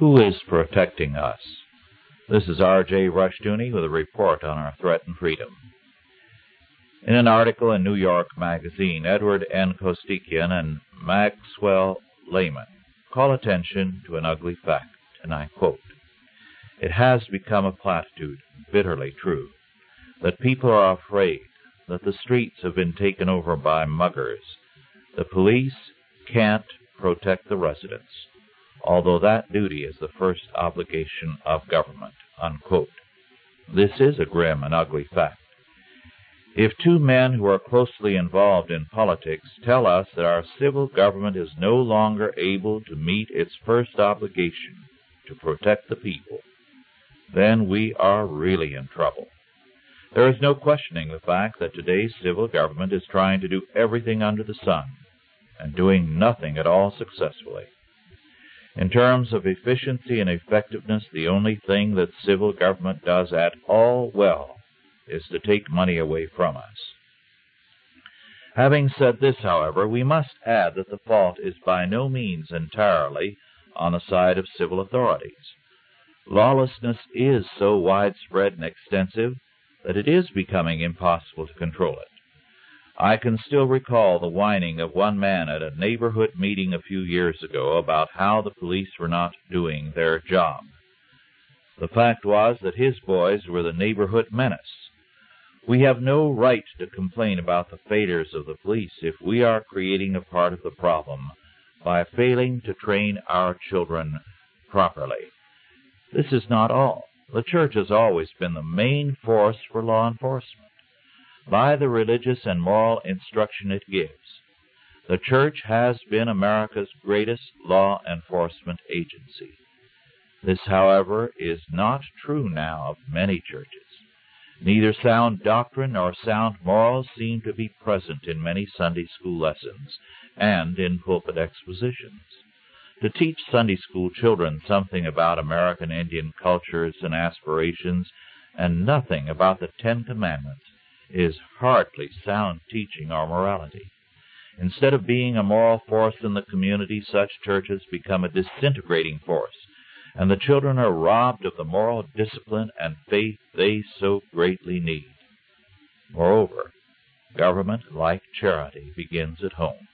Who is protecting us? This is R.J. Rushdoony with a report on our threatened freedom. In an article in New York Magazine, Edward N. Costikyan and Maxwell Lehman call attention to an ugly fact, and I quote It has become a platitude, bitterly true, that people are afraid that the streets have been taken over by muggers. The police can't protect the residents, although that duty is the first obligation of government. Unquote. This is a grim and ugly fact. If two men who are closely involved in politics tell us that our civil government is no longer able to meet its first obligation to protect the people, then we are really in trouble. There is no questioning the fact that today's civil government is trying to do everything under the sun and doing nothing at all successfully. In terms of efficiency and effectiveness, the only thing that civil government does at all well is to take money away from us. Having said this, however, we must add that the fault is by no means entirely on the side of civil authorities. Lawlessness is so widespread and extensive that it is becoming impossible to control it. I can still recall the whining of one man at a neighborhood meeting a few years ago about how the police were not doing their job. The fact was that his boys were the neighborhood menace. We have no right to complain about the failures of the police if we are creating a part of the problem by failing to train our children properly. This is not all. The church has always been the main force for law enforcement by the religious and moral instruction it gives. The church has been America's greatest law enforcement agency. This, however, is not true now of many churches. Neither sound doctrine nor sound morals seem to be present in many Sunday school lessons and in pulpit expositions. To teach Sunday school children something about American Indian cultures and aspirations and nothing about the Ten Commandments is hardly sound teaching or morality. Instead of being a moral force in the community, such churches become a disintegrating force, and the children are robbed of the moral discipline and faith they so greatly need. Moreover, government, like charity, begins at home.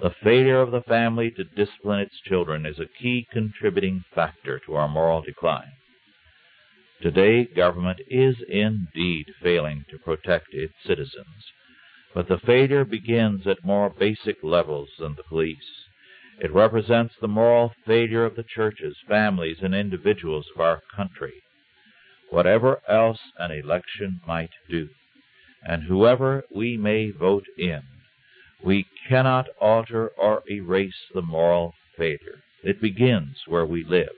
The failure of the family to discipline its children is a key contributing factor to our moral decline. Today, government is indeed failing to protect its citizens, but the failure begins at more basic levels than the police. It represents the moral failure of the churches, families, and individuals of our country. Whatever else an election might do, and whoever we may vote in, we cannot alter or erase the moral failure. It begins where we live,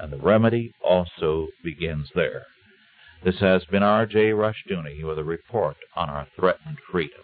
and the remedy also begins there. This has been R.J. Rushdoony with a report on our threatened freedom.